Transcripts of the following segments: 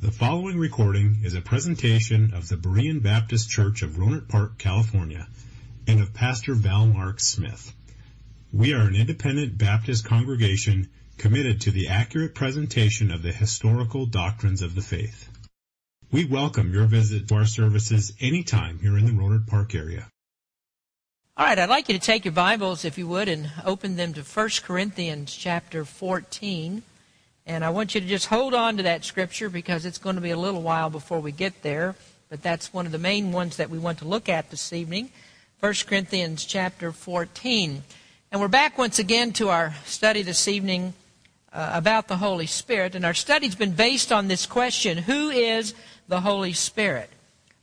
The following recording is a presentation of the Berean Baptist Church of Rohnert Park, California, and of Pastor Val Mark Smith. We are an independent Baptist congregation committed to the accurate presentation of the historical doctrines of the faith. We welcome your visit to our services anytime here in the Rohnert Park area. All right, I'd like you to take your Bibles, if you would, and open them to 1 Corinthians chapter 14. And I want you to just hold on to that scripture because it's going to be a little while before we get there. But that's one of the main ones that we want to look at this evening. 1 Corinthians chapter 14. And we're back once again to our study this evening uh, about the Holy Spirit. And our study's been based on this question Who is the Holy Spirit?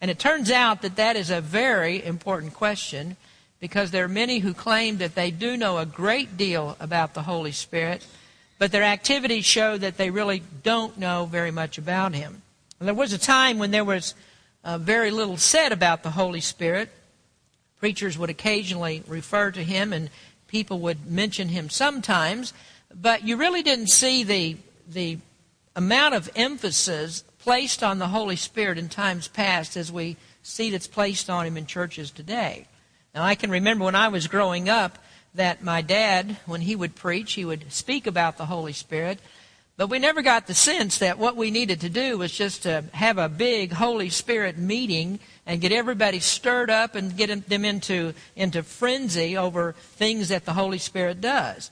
And it turns out that that is a very important question because there are many who claim that they do know a great deal about the Holy Spirit but their activities show that they really don't know very much about him. And there was a time when there was uh, very little said about the Holy Spirit. Preachers would occasionally refer to him, and people would mention him sometimes, but you really didn't see the the amount of emphasis placed on the Holy Spirit in times past as we see that's placed on him in churches today. Now, I can remember when I was growing up, that my dad, when he would preach, he would speak about the Holy Spirit. But we never got the sense that what we needed to do was just to have a big Holy Spirit meeting and get everybody stirred up and get them into, into frenzy over things that the Holy Spirit does.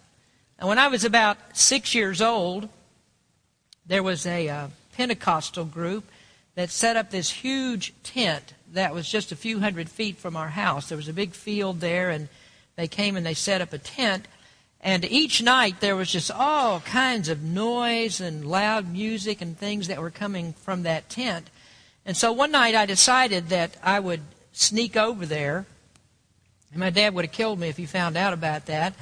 And when I was about six years old, there was a uh, Pentecostal group that set up this huge tent that was just a few hundred feet from our house. There was a big field there, and they came and they set up a tent. And each night there was just all kinds of noise and loud music and things that were coming from that tent. And so one night I decided that I would sneak over there. And my dad would have killed me if he found out about that.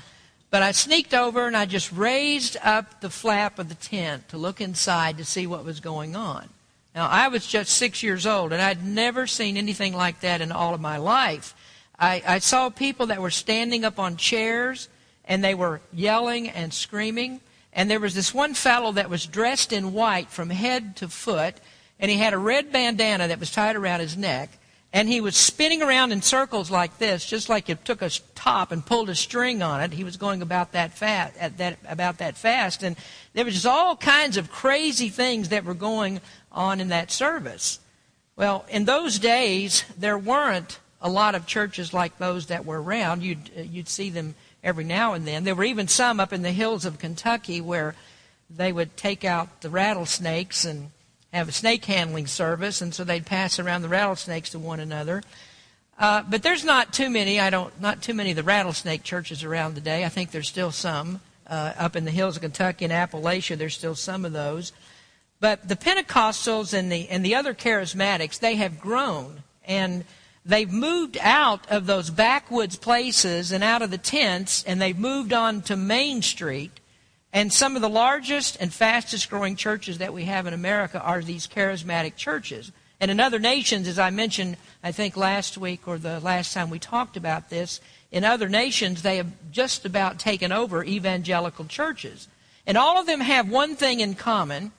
But I sneaked over and I just raised up the flap of the tent to look inside to see what was going on. Now, I was just six years old, and I'd never seen anything like that in all of my life. I, I saw people that were standing up on chairs and they were yelling and screaming. And there was this one fellow that was dressed in white from head to foot, and he had a red bandana that was tied around his neck, and he was spinning around in circles like this, just like you took a top and pulled a string on it. He was going about that fast, that, about that fast, and there was just all kinds of crazy things that were going on in that service. Well, in those days, there weren't a lot of churches like those that were around. You'd, you'd see them every now and then. There were even some up in the hills of Kentucky where they would take out the rattlesnakes and have a snake handling service, and so they'd pass around the rattlesnakes to one another. Uh, but there's not too many. I don't. Not too many of the rattlesnake churches around today. I think there's still some uh, up in the hills of Kentucky and Appalachia. There's still some of those. But the Pentecostals and the and the other charismatics, they have grown and They've moved out of those backwoods places and out of the tents, and they've moved on to Main Street. And some of the largest and fastest growing churches that we have in America are these charismatic churches. And in other nations, as I mentioned, I think last week or the last time we talked about this, in other nations, they have just about taken over evangelical churches. And all of them have one thing in common.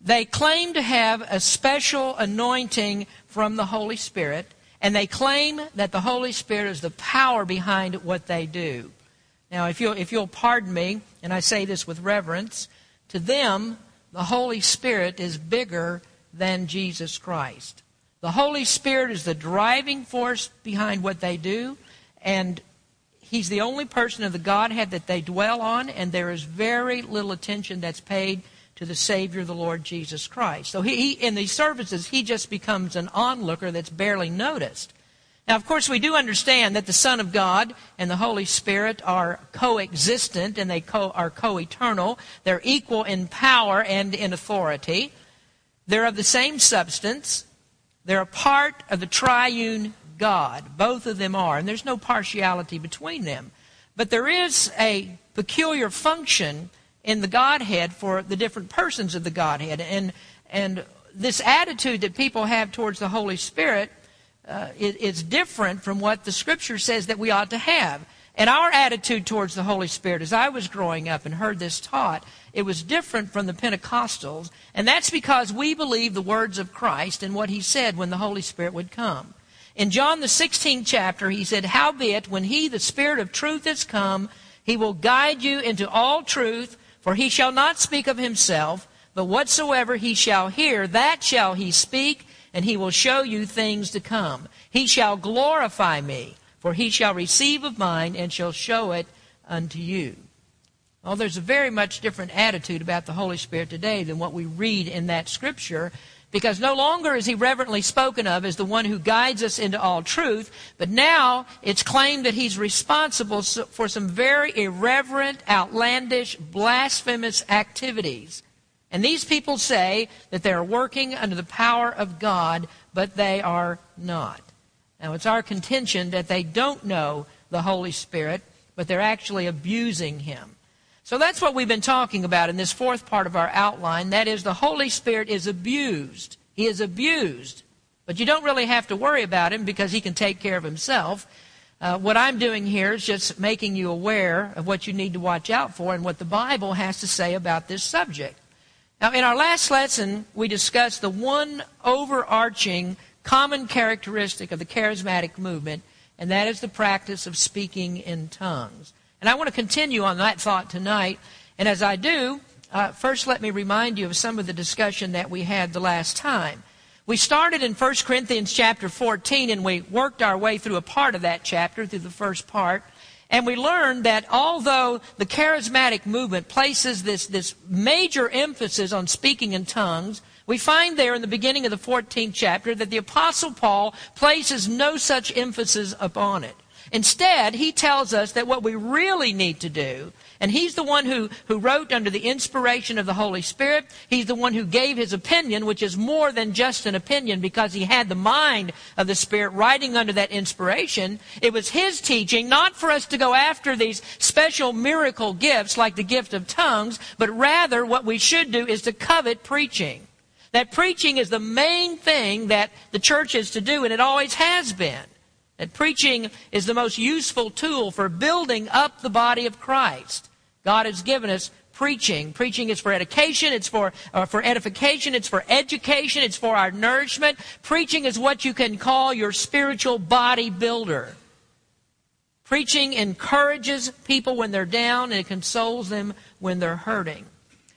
They claim to have a special anointing from the Holy Spirit, and they claim that the Holy Spirit is the power behind what they do. Now, if you'll, if you'll pardon me, and I say this with reverence, to them, the Holy Spirit is bigger than Jesus Christ. The Holy Spirit is the driving force behind what they do, and He's the only person of the Godhead that they dwell on, and there is very little attention that's paid to the Savior, the Lord Jesus Christ. So he, in these services, he just becomes an onlooker that's barely noticed. Now, of course, we do understand that the Son of God and the Holy Spirit are coexistent and they co- are co eternal. They're equal in power and in authority. They're of the same substance. They're a part of the triune God. Both of them are. And there's no partiality between them. But there is a peculiar function in the Godhead for the different persons of the Godhead. And, and this attitude that people have towards the Holy Spirit uh, is, different from what the Scripture says that we ought to have. And our attitude towards the Holy Spirit, as I was growing up and heard this taught, it was different from the Pentecostals. And that's because we believe the words of Christ and what he said when the Holy Spirit would come. In John the 16th chapter, he said, Howbeit, when he, the Spirit of truth, is come, he will guide you into all truth, for he shall not speak of himself, but whatsoever he shall hear, that shall he speak, and he will show you things to come. He shall glorify me. For he shall receive of mine and shall show it unto you. Well, there's a very much different attitude about the Holy Spirit today than what we read in that scripture, because no longer is he reverently spoken of as the one who guides us into all truth, but now it's claimed that he's responsible for some very irreverent, outlandish, blasphemous activities. And these people say that they're working under the power of God, but they are not. Now, it's our contention that they don't know the Holy Spirit, but they're actually abusing Him. So that's what we've been talking about in this fourth part of our outline. That is, the Holy Spirit is abused. He is abused. But you don't really have to worry about Him because He can take care of Himself. Uh, what I'm doing here is just making you aware of what you need to watch out for and what the Bible has to say about this subject. Now, in our last lesson, we discussed the one overarching common characteristic of the charismatic movement, and that is the practice of speaking in tongues. And I want to continue on that thought tonight. And as I do, uh, first let me remind you of some of the discussion that we had the last time. We started in 1 Corinthians chapter 14 and we worked our way through a part of that chapter, through the first part. And we learned that although the charismatic movement places this, this major emphasis on speaking in tongues, we find there in the beginning of the 14th chapter that the Apostle Paul places no such emphasis upon it. Instead, he tells us that what we really need to do, and he's the one who, who wrote under the inspiration of the Holy Spirit, he's the one who gave his opinion, which is more than just an opinion because he had the mind of the Spirit writing under that inspiration. It was his teaching, not for us to go after these special miracle gifts like the gift of tongues, but rather what we should do is to covet preaching. That preaching is the main thing that the church is to do, and it always has been. That preaching is the most useful tool for building up the body of Christ. God has given us preaching. Preaching is for education, it's for, uh, for edification, it's for education, it's for our nourishment. Preaching is what you can call your spiritual body builder. Preaching encourages people when they're down and it consoles them when they're hurting.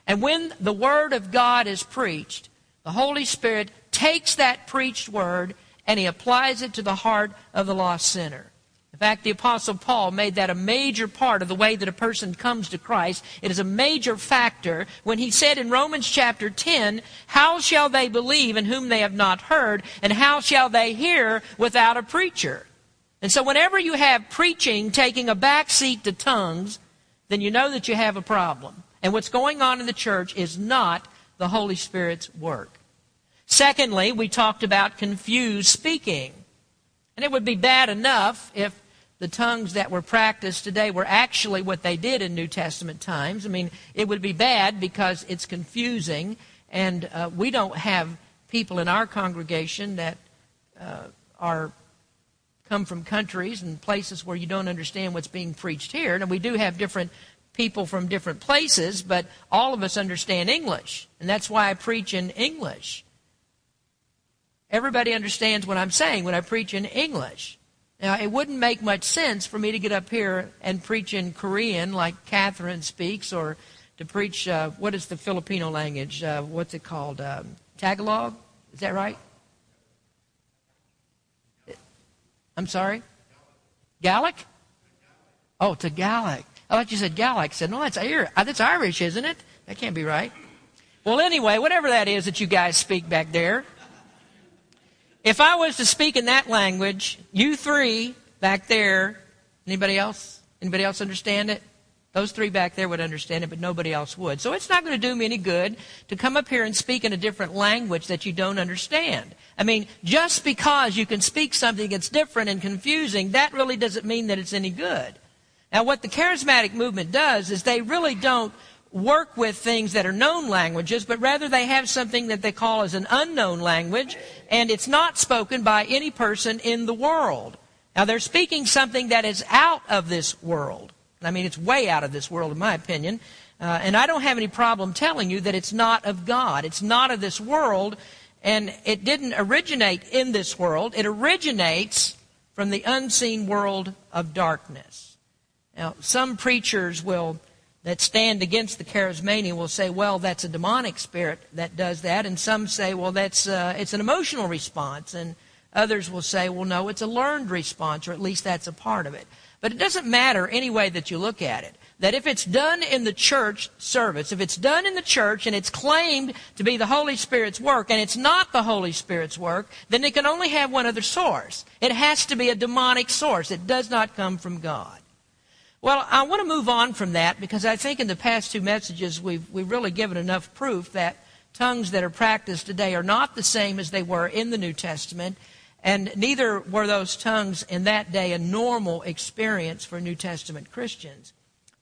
And when the Word of God is preached, the Holy Spirit takes that preached word and he applies it to the heart of the lost sinner. In fact, the Apostle Paul made that a major part of the way that a person comes to Christ. It is a major factor when he said in Romans chapter 10, How shall they believe in whom they have not heard, and how shall they hear without a preacher? And so, whenever you have preaching taking a back seat to tongues, then you know that you have a problem. And what's going on in the church is not the Holy Spirit's work. Secondly, we talked about confused speaking. And it would be bad enough if the tongues that were practiced today were actually what they did in New Testament times. I mean, it would be bad because it's confusing, and uh, we don't have people in our congregation that uh, are come from countries and places where you don't understand what's being preached here. And we do have different people from different places, but all of us understand English, and that's why I preach in English. Everybody understands what I'm saying when I preach in English. Now, it wouldn't make much sense for me to get up here and preach in Korean like Catherine speaks, or to preach, uh, what is the Filipino language? Uh, what's it called? Um, Tagalog? Is that right? I'm sorry? Gallic? Oh, Tagalog. I thought you said Gallic. I said, no, that's, uh, that's Irish, isn't it? That can't be right. Well, anyway, whatever that is that you guys speak back there, if I was to speak in that language, you three back there, anybody else? Anybody else understand it? Those three back there would understand it, but nobody else would. So it's not going to do me any good to come up here and speak in a different language that you don't understand. I mean, just because you can speak something that's different and confusing, that really doesn't mean that it's any good. Now, what the charismatic movement does is they really don't work with things that are known languages, but rather they have something that they call as an unknown language, and it's not spoken by any person in the world. Now, they're speaking something that is out of this world. I mean, it's way out of this world, in my opinion. Uh, and I don't have any problem telling you that it's not of God. It's not of this world, and it didn't originate in this world. It originates from the unseen world of darkness. Now, some preachers will that stand against the charismania will say, well, that's a demonic spirit that does that, and some say, well, that's uh, it's an emotional response, and others will say, well, no, it's a learned response, or at least that's a part of it. But it doesn't matter any way that you look at it. That if it's done in the church service, if it's done in the church and it's claimed to be the Holy Spirit's work and it's not the Holy Spirit's work, then it can only have one other source. It has to be a demonic source. It does not come from God. Well, I want to move on from that because I think in the past two messages we've, we've really given enough proof that tongues that are practiced today are not the same as they were in the New Testament, and neither were those tongues in that day a normal experience for New Testament Christians.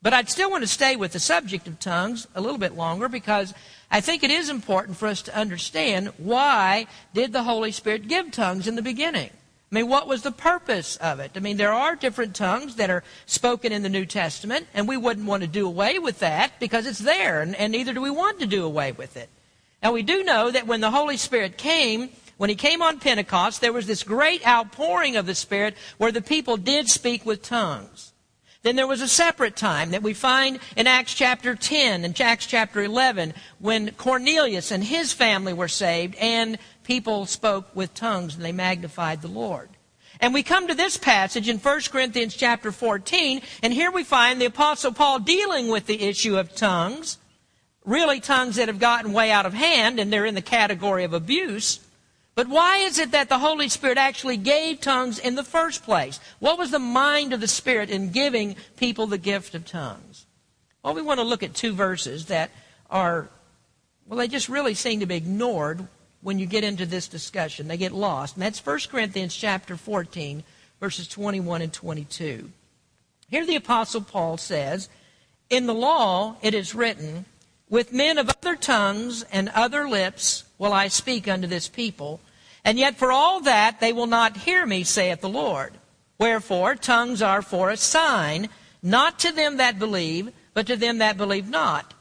But I'd still want to stay with the subject of tongues a little bit longer because I think it is important for us to understand why did the Holy Spirit give tongues in the beginning? I mean, what was the purpose of it? I mean, there are different tongues that are spoken in the New Testament, and we wouldn't want to do away with that because it's there, and, and neither do we want to do away with it. Now, we do know that when the Holy Spirit came, when he came on Pentecost, there was this great outpouring of the Spirit where the people did speak with tongues. Then there was a separate time that we find in Acts chapter 10 and Acts chapter 11 when Cornelius and his family were saved and people spoke with tongues and they magnified the Lord. And we come to this passage in 1 Corinthians chapter 14, and here we find the Apostle Paul dealing with the issue of tongues, really tongues that have gotten way out of hand, and they're in the category of abuse. But why is it that the Holy Spirit actually gave tongues in the first place? What was the mind of the Spirit in giving people the gift of tongues? Well, we want to look at two verses that are, well, they just really seem to be ignored when you get into this discussion. They get lost. And that's 1 Corinthians chapter 14, verses 21 and 22. Here the Apostle Paul says, In the law it is written, With men of other tongues and other lips will I speak unto this people, and yet for all that they will not hear me, saith the Lord. Wherefore tongues are for a sign, not to them that believe, but to them that believe not.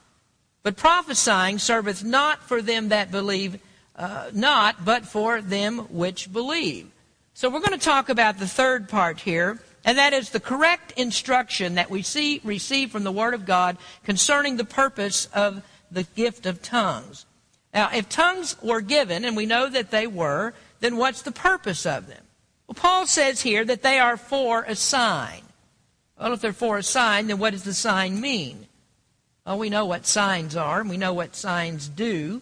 But prophesying serveth not for them that believe uh, not, but for them which believe. So we're going to talk about the third part here, and that is the correct instruction that we see receive from the Word of God concerning the purpose of the gift of tongues. Now, if tongues were given, and we know that they were, then what's the purpose of them? Well, Paul says here that they are for a sign. Well, if they're for a sign, then what does the sign mean? Well, we know what signs are, and we know what signs do.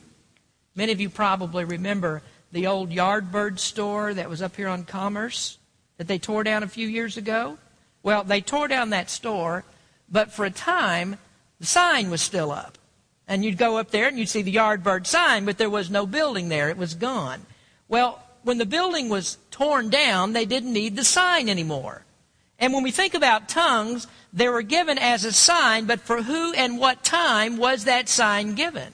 Many of you probably remember the old Yardbird store that was up here on Commerce that they tore down a few years ago. Well, they tore down that store, but for a time, the sign was still up. And you'd go up there and you'd see the Yardbird sign, but there was no building there. It was gone. Well, when the building was torn down, they didn't need the sign anymore. And when we think about tongues, they were given as a sign, but for who and what time was that sign given?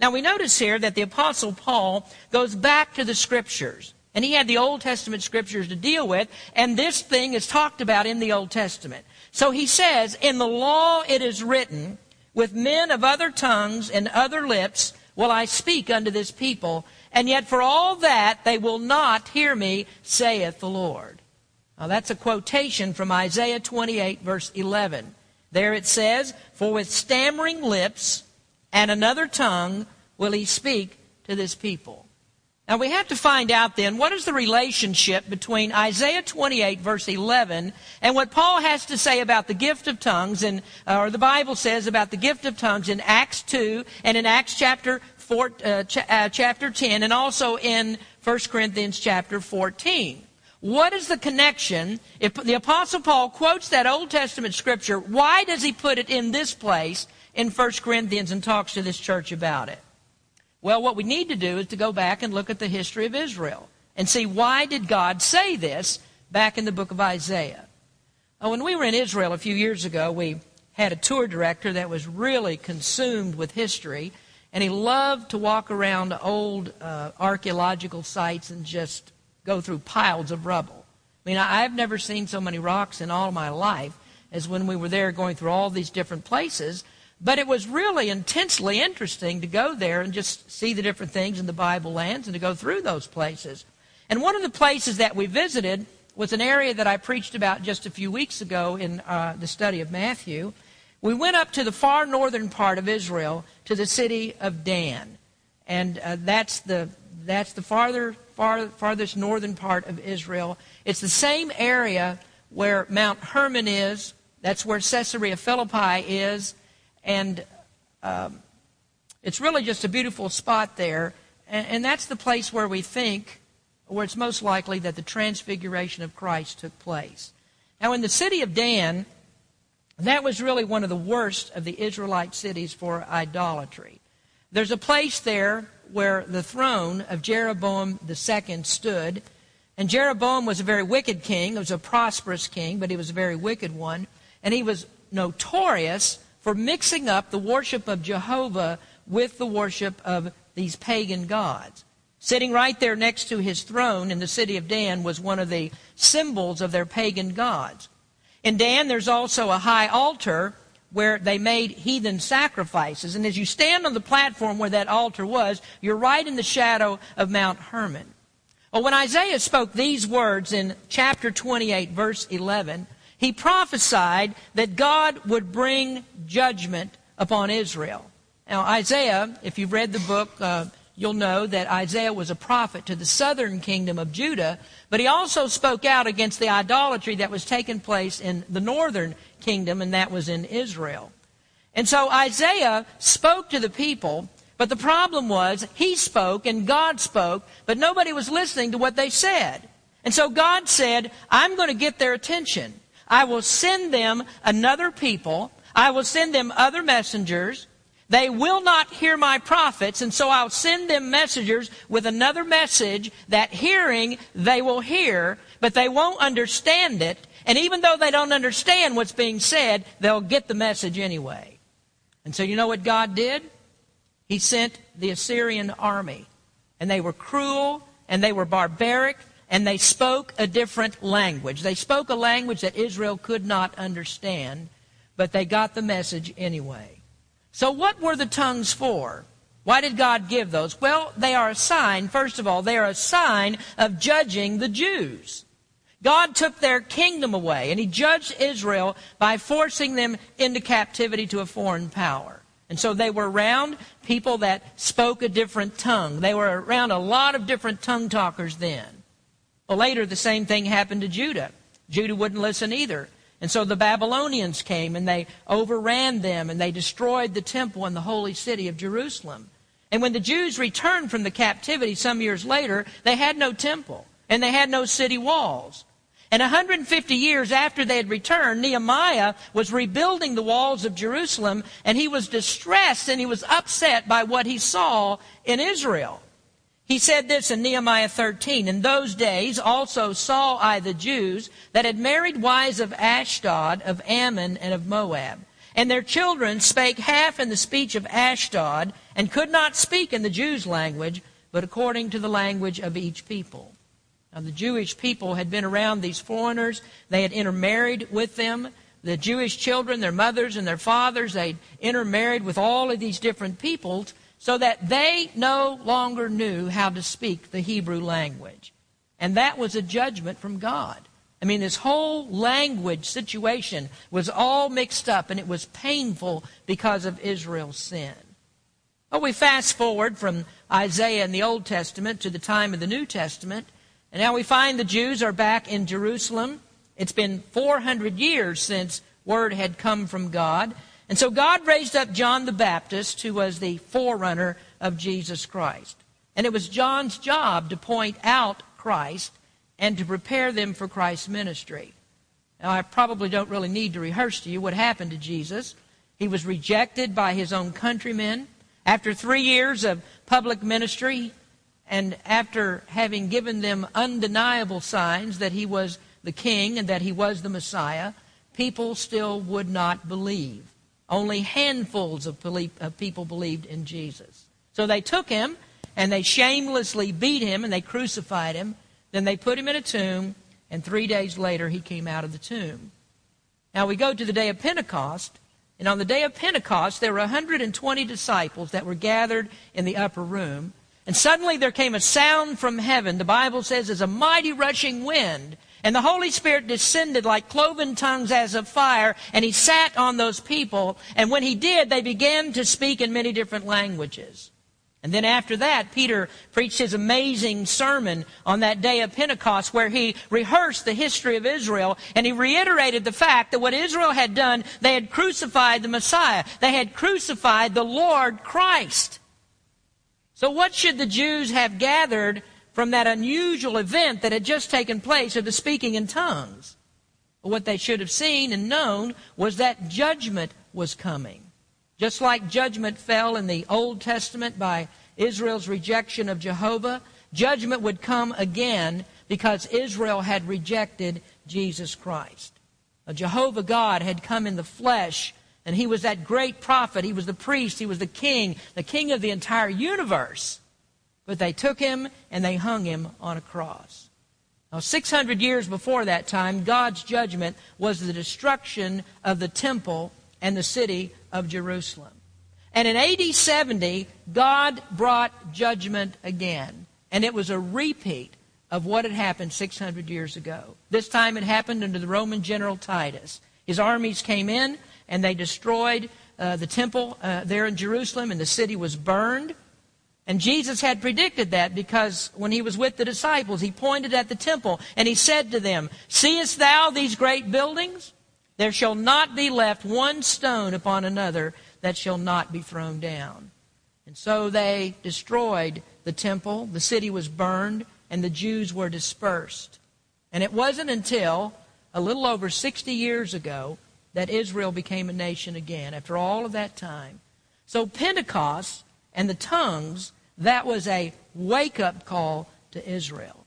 Now we notice here that the Apostle Paul goes back to the Scriptures. And he had the Old Testament Scriptures to deal with, and this thing is talked about in the Old Testament. So he says, In the law it is written, With men of other tongues and other lips will I speak unto this people, and yet for all that they will not hear me, saith the Lord. Now that's a quotation from Isaiah 28, verse 11. There it says, For with stammering lips and another tongue will he speak to this people. Now we have to find out then what is the relationship between Isaiah 28 verse 11 and what Paul has to say about the gift of tongues and or the Bible says about the gift of tongues in Acts 2 and in Acts chapter 4, uh, ch- uh, chapter 10 and also in 1 Corinthians chapter 14. What is the connection? If the apostle Paul quotes that Old Testament scripture, why does he put it in this place in 1 Corinthians and talks to this church about it? Well, what we need to do is to go back and look at the history of Israel and see why did God say this back in the book of Isaiah. When we were in Israel a few years ago, we had a tour director that was really consumed with history, and he loved to walk around old uh, archaeological sites and just go through piles of rubble. I mean, I've never seen so many rocks in all my life as when we were there going through all these different places. But it was really intensely interesting to go there and just see the different things in the Bible lands and to go through those places. And one of the places that we visited was an area that I preached about just a few weeks ago in uh, the study of Matthew. We went up to the far northern part of Israel to the city of Dan. And uh, that's the that's the farther, far, farthest northern part of Israel. It's the same area where Mount Hermon is. That's where Caesarea Philippi is. And um, it's really just a beautiful spot there. And, and that's the place where we think, where it's most likely that the transfiguration of Christ took place. Now, in the city of Dan, that was really one of the worst of the Israelite cities for idolatry. There's a place there where the throne of Jeroboam II stood. And Jeroboam was a very wicked king. He was a prosperous king, but he was a very wicked one. And he was notorious for mixing up the worship of Jehovah with the worship of these pagan gods. Sitting right there next to his throne in the city of Dan was one of the symbols of their pagan gods. In Dan, there's also a high altar where they made heathen sacrifices. And as you stand on the platform where that altar was, you're right in the shadow of Mount Hermon. Well, when Isaiah spoke these words in chapter 28, verse 11, he prophesied that God would bring judgment upon Israel. Now, Isaiah, if you've read the book, uh, you'll know that Isaiah was a prophet to the southern kingdom of Judah, but he also spoke out against the idolatry that was taking place in the northern kingdom, and that was in Israel. And so Isaiah spoke to the people, but the problem was he spoke and God spoke, but nobody was listening to what they said. And so God said, I'm going to get their attention. I will send them another people. I will send them other messengers. They will not hear my prophets, and so I'll send them messengers with another message that hearing they will hear, but they won't understand it. And even though they don't understand what's being said, they'll get the message anyway. And so you know what God did? He sent the Assyrian army. And they were cruel, and they were barbaric, and they spoke a different language. They spoke a language that Israel could not understand, but they got the message anyway. So, what were the tongues for? Why did God give those? Well, they are a sign, first of all, they are a sign of judging the Jews. God took their kingdom away, and He judged Israel by forcing them into captivity to a foreign power. And so they were around people that spoke a different tongue. They were around a lot of different tongue talkers then. Well, later the same thing happened to Judah. Judah wouldn't listen either. And so the Babylonians came and they overran them and they destroyed the temple and the holy city of Jerusalem. And when the Jews returned from the captivity some years later, they had no temple and they had no city walls. And 150 years after they had returned, Nehemiah was rebuilding the walls of Jerusalem and he was distressed and he was upset by what he saw in Israel. He said this in Nehemiah 13 In those days also saw I the Jews that had married wives of Ashdod, of Ammon, and of Moab. And their children spake half in the speech of Ashdod, and could not speak in the Jews' language, but according to the language of each people. Now, the Jewish people had been around these foreigners, they had intermarried with them. The Jewish children, their mothers and their fathers, they'd intermarried with all of these different peoples so that they no longer knew how to speak the Hebrew language. And that was a judgment from God. I mean, this whole language situation was all mixed up, and it was painful because of Israel's sin. Well, we fast forward from Isaiah in the Old Testament to the time of the New Testament, and now we find the Jews are back in Jerusalem. It's been 400 years since word had come from God. And so God raised up John the Baptist, who was the forerunner of Jesus Christ. And it was John's job to point out Christ and to prepare them for Christ's ministry. Now, I probably don't really need to rehearse to you what happened to Jesus. He was rejected by his own countrymen. After three years of public ministry, and after having given them undeniable signs that he was the king and that he was the Messiah, people still would not believe. Only handfuls of people believed in Jesus. So they took him and they shamelessly beat him and they crucified him. Then they put him in a tomb and three days later he came out of the tomb. Now we go to the day of Pentecost, and on the day of Pentecost there were 120 disciples that were gathered in the upper room. And suddenly there came a sound from heaven, the Bible says, as a mighty rushing wind. And the Holy Spirit descended like cloven tongues as of fire, and he sat on those people. And when he did, they began to speak in many different languages. And then after that, Peter preached his amazing sermon on that day of Pentecost where he rehearsed the history of Israel and he reiterated the fact that what Israel had done, they had crucified the Messiah. They had crucified the Lord Christ. So what should the Jews have gathered from that unusual event that had just taken place of the speaking in tongues? What they should have seen and known was that judgment was coming. Just like judgment fell in the Old Testament by Israel's rejection of Jehovah, judgment would come again because Israel had rejected Jesus Christ. A Jehovah God had come in the flesh, and he was that great prophet. He was the priest. He was the king, the king of the entire universe. But they took him and they hung him on a cross. Now, 600 years before that time, God's judgment was the destruction of the temple and the city of Jerusalem. And in AD 70, God brought judgment again. And it was a repeat of what had happened 600 years ago. This time it happened under the Roman general Titus. His armies came in and they destroyed uh, the temple uh, there in Jerusalem, and the city was burned. And Jesus had predicted that because when he was with the disciples, he pointed at the temple and he said to them, Seest thou these great buildings? There shall not be left one stone upon another that shall not be thrown down. And so they destroyed the temple, the city was burned, and the Jews were dispersed. And it wasn't until a little over 60 years ago that Israel became a nation again, after all of that time. So Pentecost and the tongues, that was a wake up call to Israel.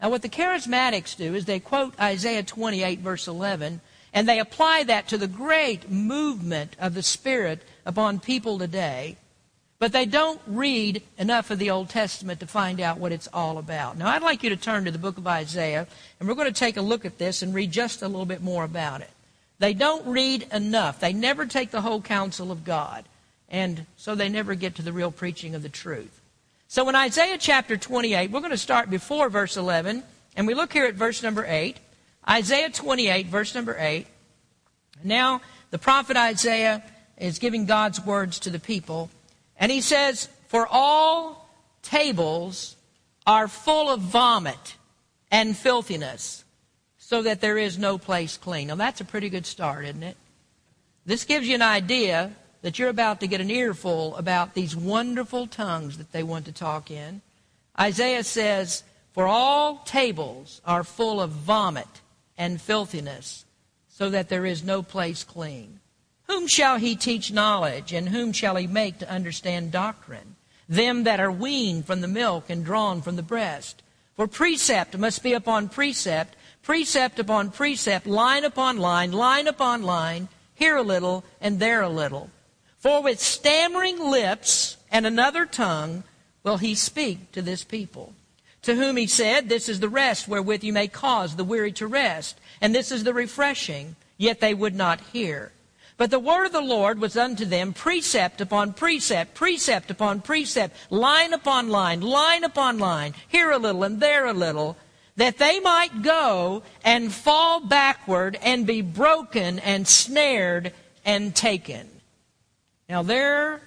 Now, what the charismatics do is they quote Isaiah 28, verse 11, and they apply that to the great movement of the Spirit upon people today, but they don't read enough of the Old Testament to find out what it's all about. Now, I'd like you to turn to the book of Isaiah, and we're going to take a look at this and read just a little bit more about it. They don't read enough. They never take the whole counsel of God, and so they never get to the real preaching of the truth. So in Isaiah chapter 28, we're going to start before verse 11, and we look here at verse number 8. Isaiah 28, verse number 8. Now, the prophet Isaiah is giving God's words to the people, and he says, For all tables are full of vomit and filthiness, so that there is no place clean. Now, that's a pretty good start, isn't it? This gives you an idea that you're about to get an earful about these wonderful tongues that they want to talk in. Isaiah says, For all tables are full of vomit and filthiness, so that there is no place clean. Whom shall he teach knowledge, and whom shall he make to understand doctrine? Them that are weaned from the milk and drawn from the breast. For precept must be upon precept, precept upon precept, line upon line, line upon line, here a little and there a little. For with stammering lips and another tongue will he speak to this people to whom he said, This is the rest wherewith you may cause the weary to rest, and this is the refreshing. Yet they would not hear. But the word of the Lord was unto them precept upon precept, precept upon precept, line upon line, line upon line, here a little and there a little, that they might go and fall backward and be broken and snared and taken. Now, there,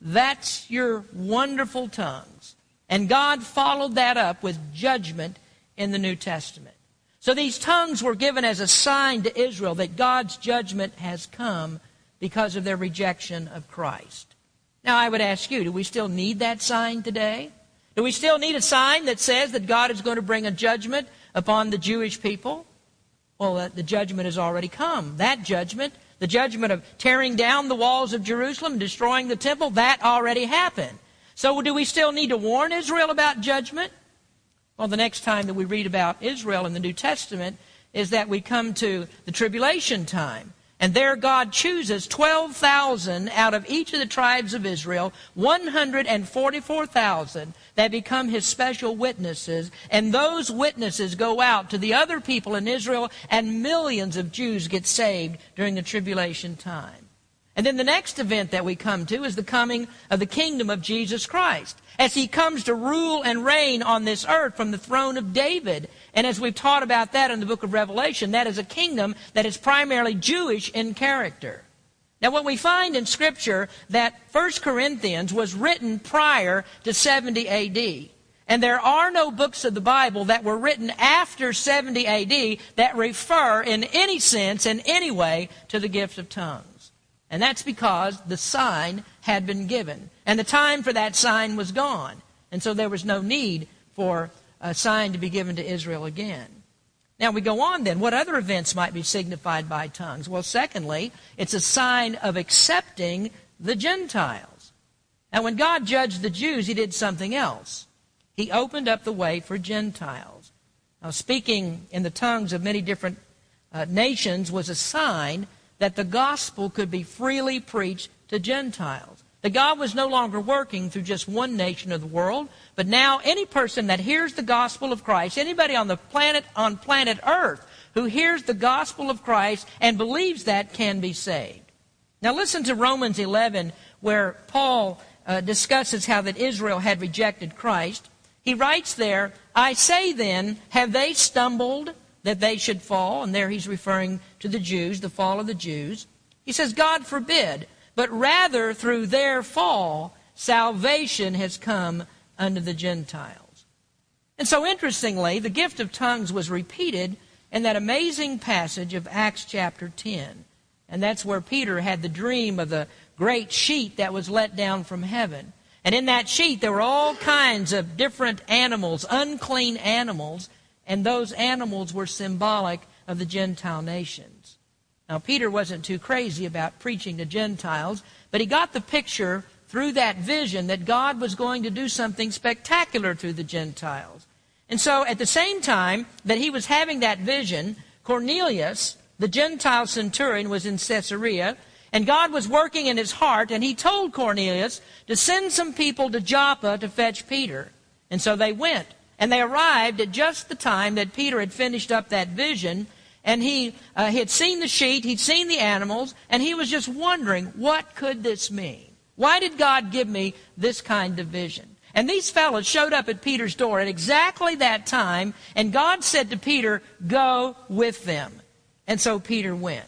that's your wonderful tongues. And God followed that up with judgment in the New Testament. So these tongues were given as a sign to Israel that God's judgment has come because of their rejection of Christ. Now I would ask you, do we still need that sign today? Do we still need a sign that says that God is going to bring a judgment upon the Jewish people? Well, uh, the judgment has already come. That judgment, the judgment of tearing down the walls of Jerusalem, destroying the temple, that already happened. So, do we still need to warn Israel about judgment? Well, the next time that we read about Israel in the New Testament is that we come to the tribulation time. And there God chooses 12,000 out of each of the tribes of Israel, 144,000 that become his special witnesses. And those witnesses go out to the other people in Israel, and millions of Jews get saved during the tribulation time. And then the next event that we come to is the coming of the kingdom of Jesus Christ. As he comes to rule and reign on this earth from the throne of David. And as we've taught about that in the book of Revelation, that is a kingdom that is primarily Jewish in character. Now what we find in scripture that 1 Corinthians was written prior to 70 AD. And there are no books of the Bible that were written after 70 AD that refer in any sense, in any way, to the gift of tongues. And that's because the sign had been given. And the time for that sign was gone. And so there was no need for a sign to be given to Israel again. Now we go on then. What other events might be signified by tongues? Well, secondly, it's a sign of accepting the Gentiles. Now, when God judged the Jews, he did something else. He opened up the way for Gentiles. Now, speaking in the tongues of many different uh, nations was a sign that the gospel could be freely preached to Gentiles. That God was no longer working through just one nation of the world, but now any person that hears the gospel of Christ, anybody on the planet, on planet Earth, who hears the gospel of Christ and believes that can be saved. Now listen to Romans 11, where Paul uh, discusses how that Israel had rejected Christ. He writes there, I say then, have they stumbled that they should fall, and there he's referring to the Jews, the fall of the Jews. He says, God forbid, but rather through their fall, salvation has come unto the Gentiles. And so, interestingly, the gift of tongues was repeated in that amazing passage of Acts chapter 10. And that's where Peter had the dream of the great sheet that was let down from heaven. And in that sheet, there were all kinds of different animals, unclean animals, and those animals were symbolic of the Gentile nations. Now, Peter wasn't too crazy about preaching to Gentiles, but he got the picture through that vision that God was going to do something spectacular through the Gentiles. And so, at the same time that he was having that vision, Cornelius, the Gentile centurion, was in Caesarea, and God was working in his heart, and he told Cornelius to send some people to Joppa to fetch Peter. And so they went. And they arrived at just the time that Peter had finished up that vision. And he, uh, he had seen the sheet, he'd seen the animals, and he was just wondering, what could this mean? Why did God give me this kind of vision? And these fellows showed up at Peter's door at exactly that time, and God said to Peter, Go with them. And so Peter went.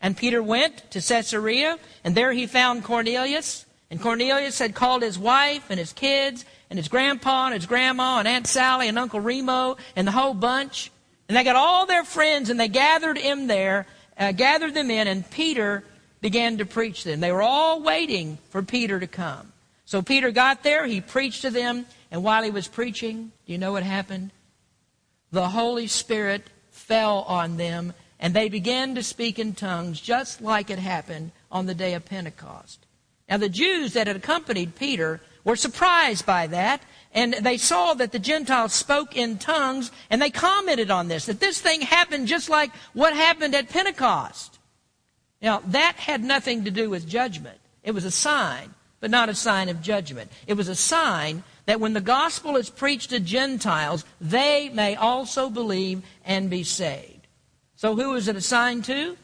And Peter went to Caesarea, and there he found Cornelius. And Cornelius had called his wife and his kids and his grandpa and his grandma and Aunt Sally and Uncle Remo and the whole bunch. And they got all their friends and they gathered him there, uh, gathered them in, and Peter began to preach to them. They were all waiting for Peter to come. So Peter got there, he preached to them, and while he was preaching, do you know what happened? The Holy Spirit fell on them, and they began to speak in tongues just like it happened on the day of Pentecost. Now, the Jews that had accompanied Peter were surprised by that, and they saw that the Gentiles spoke in tongues, and they commented on this, that this thing happened just like what happened at Pentecost. Now, that had nothing to do with judgment. It was a sign, but not a sign of judgment. It was a sign that when the gospel is preached to Gentiles, they may also believe and be saved. So who is it a sign to?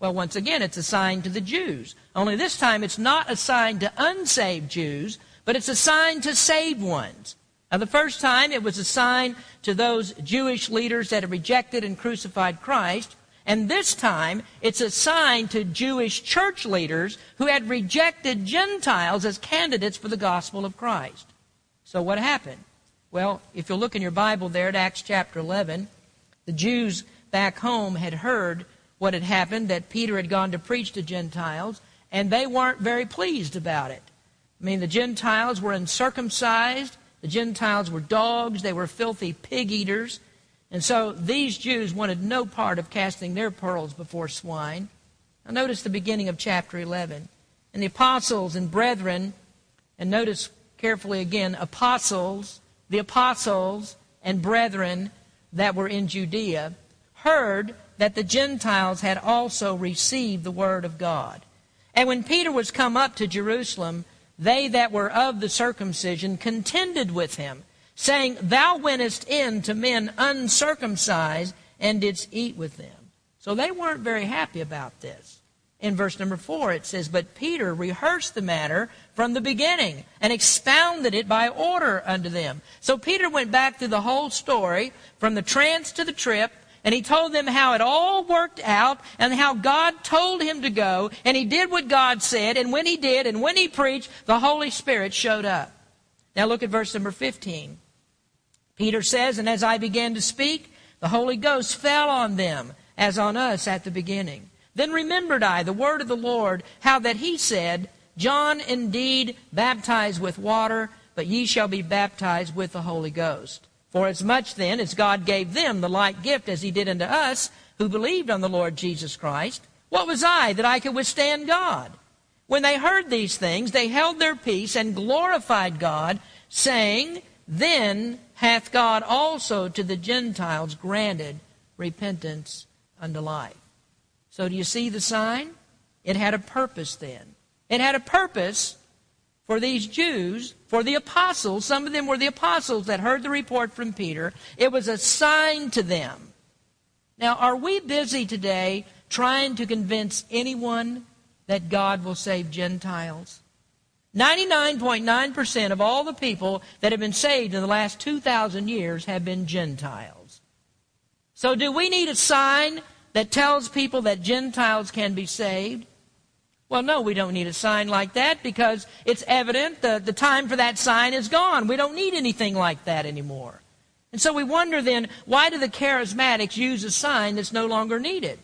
Well, once again, it's a sign to the Jews. Only this time it's not a sign to unsaved Jews, but it's a sign to save ones. Now, the first time it was a sign to those Jewish leaders that had rejected and crucified Christ. And this time, it's a sign to Jewish church leaders who had rejected Gentiles as candidates for the gospel of Christ. So, what happened? Well, if you look in your Bible there at Acts chapter 11, the Jews back home had heard what had happened, that Peter had gone to preach to Gentiles, and they weren't very pleased about it. I mean, the Gentiles were uncircumcised. The Gentiles were dogs. They were filthy pig eaters. And so these Jews wanted no part of casting their pearls before swine. Now notice the beginning of chapter 11. And the apostles and brethren, and notice carefully again, apostles, the apostles and brethren that were in Judea, heard that the Gentiles had also received the word of God. And when Peter was come up to Jerusalem, they that were of the circumcision contended with him, saying, Thou wentest in to men uncircumcised and didst eat with them. So they weren't very happy about this. In verse number four, it says, But Peter rehearsed the matter from the beginning and expounded it by order unto them. So Peter went back through the whole story from the trance to the trip, and he told them how it all worked out and how God told him to go, and he did what God said, and when he did, and when he preached, the Holy Spirit showed up. Now look at verse number 15. Peter says, And as I began to speak, the Holy Ghost fell on them as on us at the beginning. Then remembered I the word of the Lord, how that he said, John indeed baptized with water, but ye shall be baptized with the Holy Ghost. For as much then as God gave them the like gift as he did unto us, who believed on the Lord Jesus Christ, what was I that I could withstand God? When they heard these things, they held their peace and glorified God, saying, Then hath God also to the Gentiles granted repentance unto life. So do you see the sign? It had a purpose then. It had a purpose for these Jews, for the apostles. Some of them were the apostles that heard the report from Peter. It was a sign to them. Now, are we busy today trying to convince anyone that God will save Gentiles? 99.9% of all the people that have been saved in the last 2,000 years have been Gentiles. So, do we need a sign that tells people that Gentiles can be saved? Well, no, we don't need a sign like that because it's evident the, the time for that sign is gone. We don't need anything like that anymore. And so we wonder then, why do the charismatics use a sign that's no longer needed?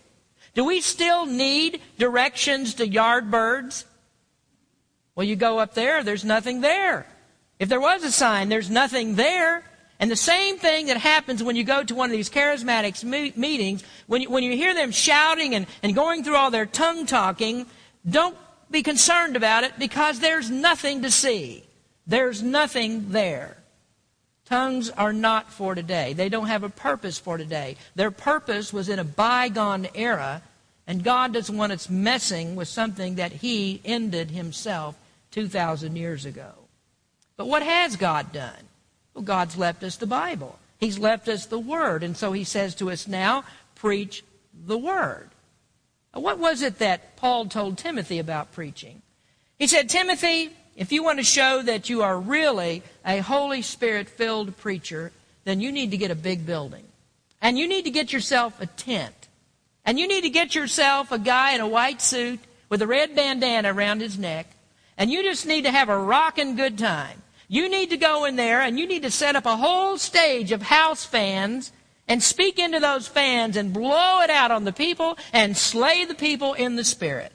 Do we still need directions to yard birds? Well, you go up there, there's nothing there. If there was a sign, there's nothing there. And the same thing that happens when you go to one of these charismatics meetings, when you, when you hear them shouting and, and going through all their tongue talking, don't be concerned about it because there's nothing to see. There's nothing there. Tongues are not for today. They don't have a purpose for today. Their purpose was in a bygone era, and God doesn't want us messing with something that He ended Himself 2,000 years ago. But what has God done? Well, God's left us the Bible. He's left us the Word. And so He says to us now, preach the Word. What was it that Paul told Timothy about preaching? He said, Timothy, if you want to show that you are really a Holy Spirit filled preacher, then you need to get a big building. And you need to get yourself a tent. And you need to get yourself a guy in a white suit with a red bandana around his neck. And you just need to have a rocking good time. You need to go in there and you need to set up a whole stage of house fans and speak into those fans and blow it out on the people and slay the people in the spirit.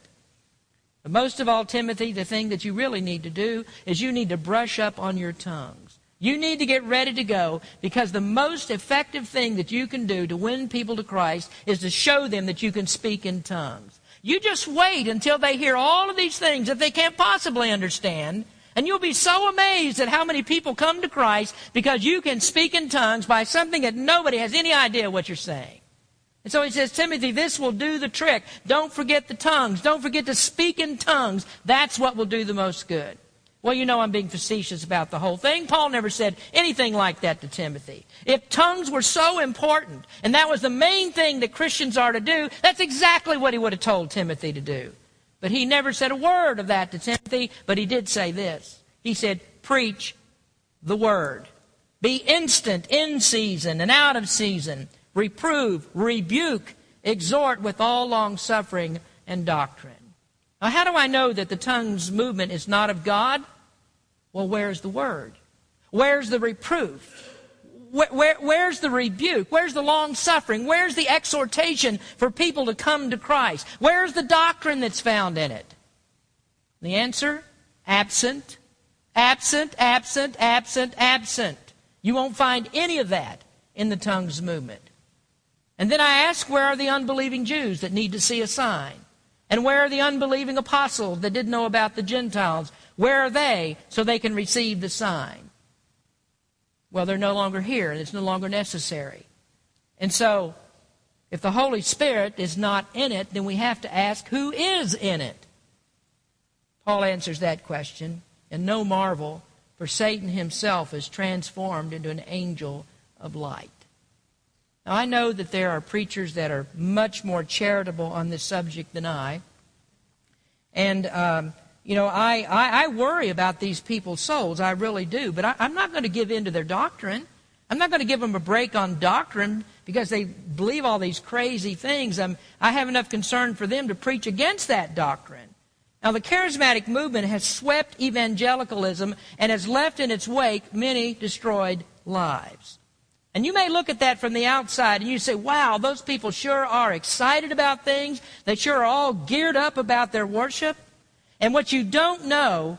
But most of all, Timothy, the thing that you really need to do is you need to brush up on your tongues. You need to get ready to go because the most effective thing that you can do to win people to Christ is to show them that you can speak in tongues. You just wait until they hear all of these things that they can't possibly understand and you'll be so amazed at how many people come to Christ because you can speak in tongues by something that nobody has any idea what you're saying. And so he says, Timothy, this will do the trick. Don't forget the tongues. Don't forget to speak in tongues. That's what will do the most good. Well, you know I'm being facetious about the whole thing. Paul never said anything like that to Timothy. If tongues were so important, and that was the main thing that Christians are to do, that's exactly what he would have told Timothy to do. But he never said a word of that to Timothy, but he did say this. He said, Preach the word. Be instant in season and out of season. Reprove, rebuke, exhort with all long suffering and doctrine. Now, how do I know that the tongues movement is not of God? Well, where's the word? Where's the reproof? Where, where, where's the rebuke? Where's the long suffering? Where's the exhortation for people to come to Christ? Where's the doctrine that's found in it? The answer? Absent, absent, absent, absent, absent. You won't find any of that in the tongues movement. And then I ask, where are the unbelieving Jews that need to see a sign? And where are the unbelieving apostles that didn't know about the Gentiles? Where are they so they can receive the sign? Well, they're no longer here, and it's no longer necessary. And so, If the Holy Spirit is not in it, then we have to ask who is in it? Paul answers that question, and no marvel, for Satan himself is transformed into an angel of light. Now, I know that there are preachers that are much more charitable on this subject than I. And, um, you know, I, I, I, worry about these people's souls. I really do. But I, I'm not going to give in to their doctrine. I'm not going to give them a break on doctrine because they believe all these crazy things. I'm, I have enough concern for them to preach against that doctrine. Now, the charismatic movement has swept evangelicalism and has left in its wake many destroyed lives. And you may look at that from the outside and you say, wow, those people sure are excited about things. They sure are all geared up about their worship. And what you don't know,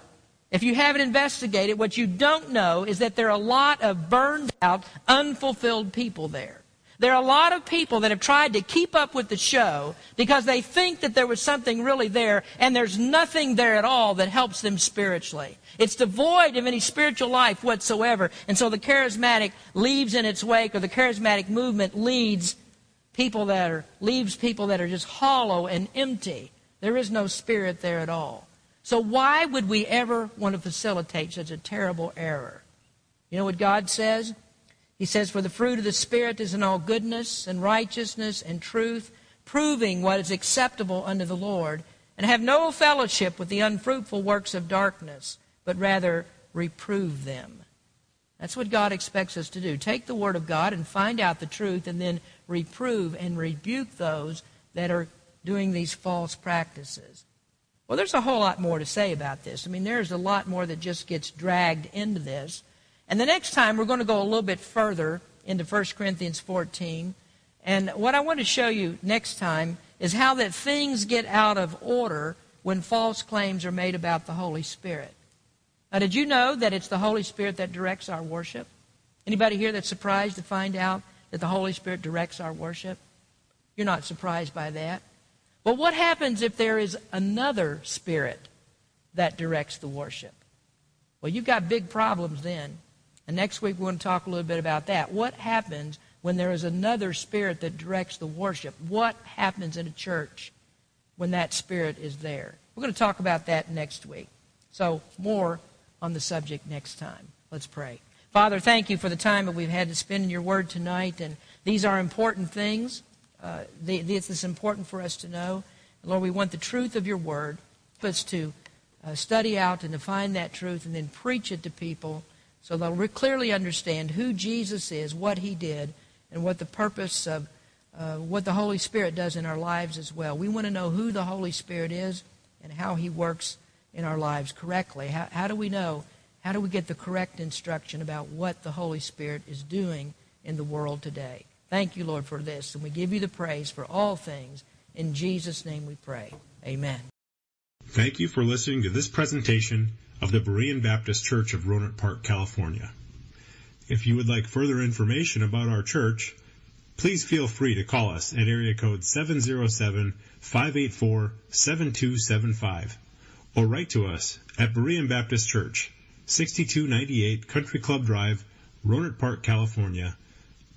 if you haven't investigated, what you don't know is that there are a lot of burned out, unfulfilled people there. There are a lot of people that have tried to keep up with the show because they think that there was something really there, and there's nothing there at all that helps them spiritually. It's devoid of any spiritual life whatsoever. And so the charismatic leaves in its wake, or the charismatic movement leads people that are leaves people that are just hollow and empty. There is no spirit there at all. So why would we ever want to facilitate such a terrible error? You know what God says? He says, For the fruit of the Spirit is in all goodness and righteousness and truth, proving what is acceptable unto the Lord, and have no fellowship with the unfruitful works of darkness but rather reprove them. That's what God expects us to do. Take the Word of God and find out the truth and then reprove and rebuke those that are doing these false practices. Well, there's a whole lot more to say about this. I mean, there's a lot more that just gets dragged into this. And the next time, we're going to go a little bit further into 1 Corinthians 14. And what I want to show you next time is how that things get out of order when false claims are made about the Holy Spirit. Now, did you know that it's the Holy Spirit that directs our worship? Anybody here that's surprised to find out that the Holy Spirit directs our worship? You're not surprised by that. But what happens if there is another spirit that directs the worship? Well, you've got big problems then. And next week we're going to talk a little bit about that. What happens when there is another spirit that directs the worship? What happens in a church when that spirit is there? We're going to talk about that next week. So, more on the subject next time. Let's pray. Father, thank you for the time that we've had to spend in your word tonight. And these are important things. Uh, this is important for us to know. Lord, we want the truth of your word. for us to uh, study out and to find that truth and then preach it to people so they'll re- clearly understand who Jesus is, what he did, and what the purpose of uh, what the Holy Spirit does in our lives as well. We want to know who the Holy Spirit is and how he works in our lives correctly? How, how do we know? How do we get the correct instruction about what the Holy Spirit is doing in the world today? Thank you, Lord, for this. And we give you the praise for all things. In Jesus' name we pray. Amen. Thank you for listening to this presentation of the Berean Baptist Church of Rohnert Park, California. If you would like further information about our church, please feel free to call us at area code 707 584 7275 or write to us at Berean Baptist Church, 6298 Country Club Drive, Rohnert Park, California,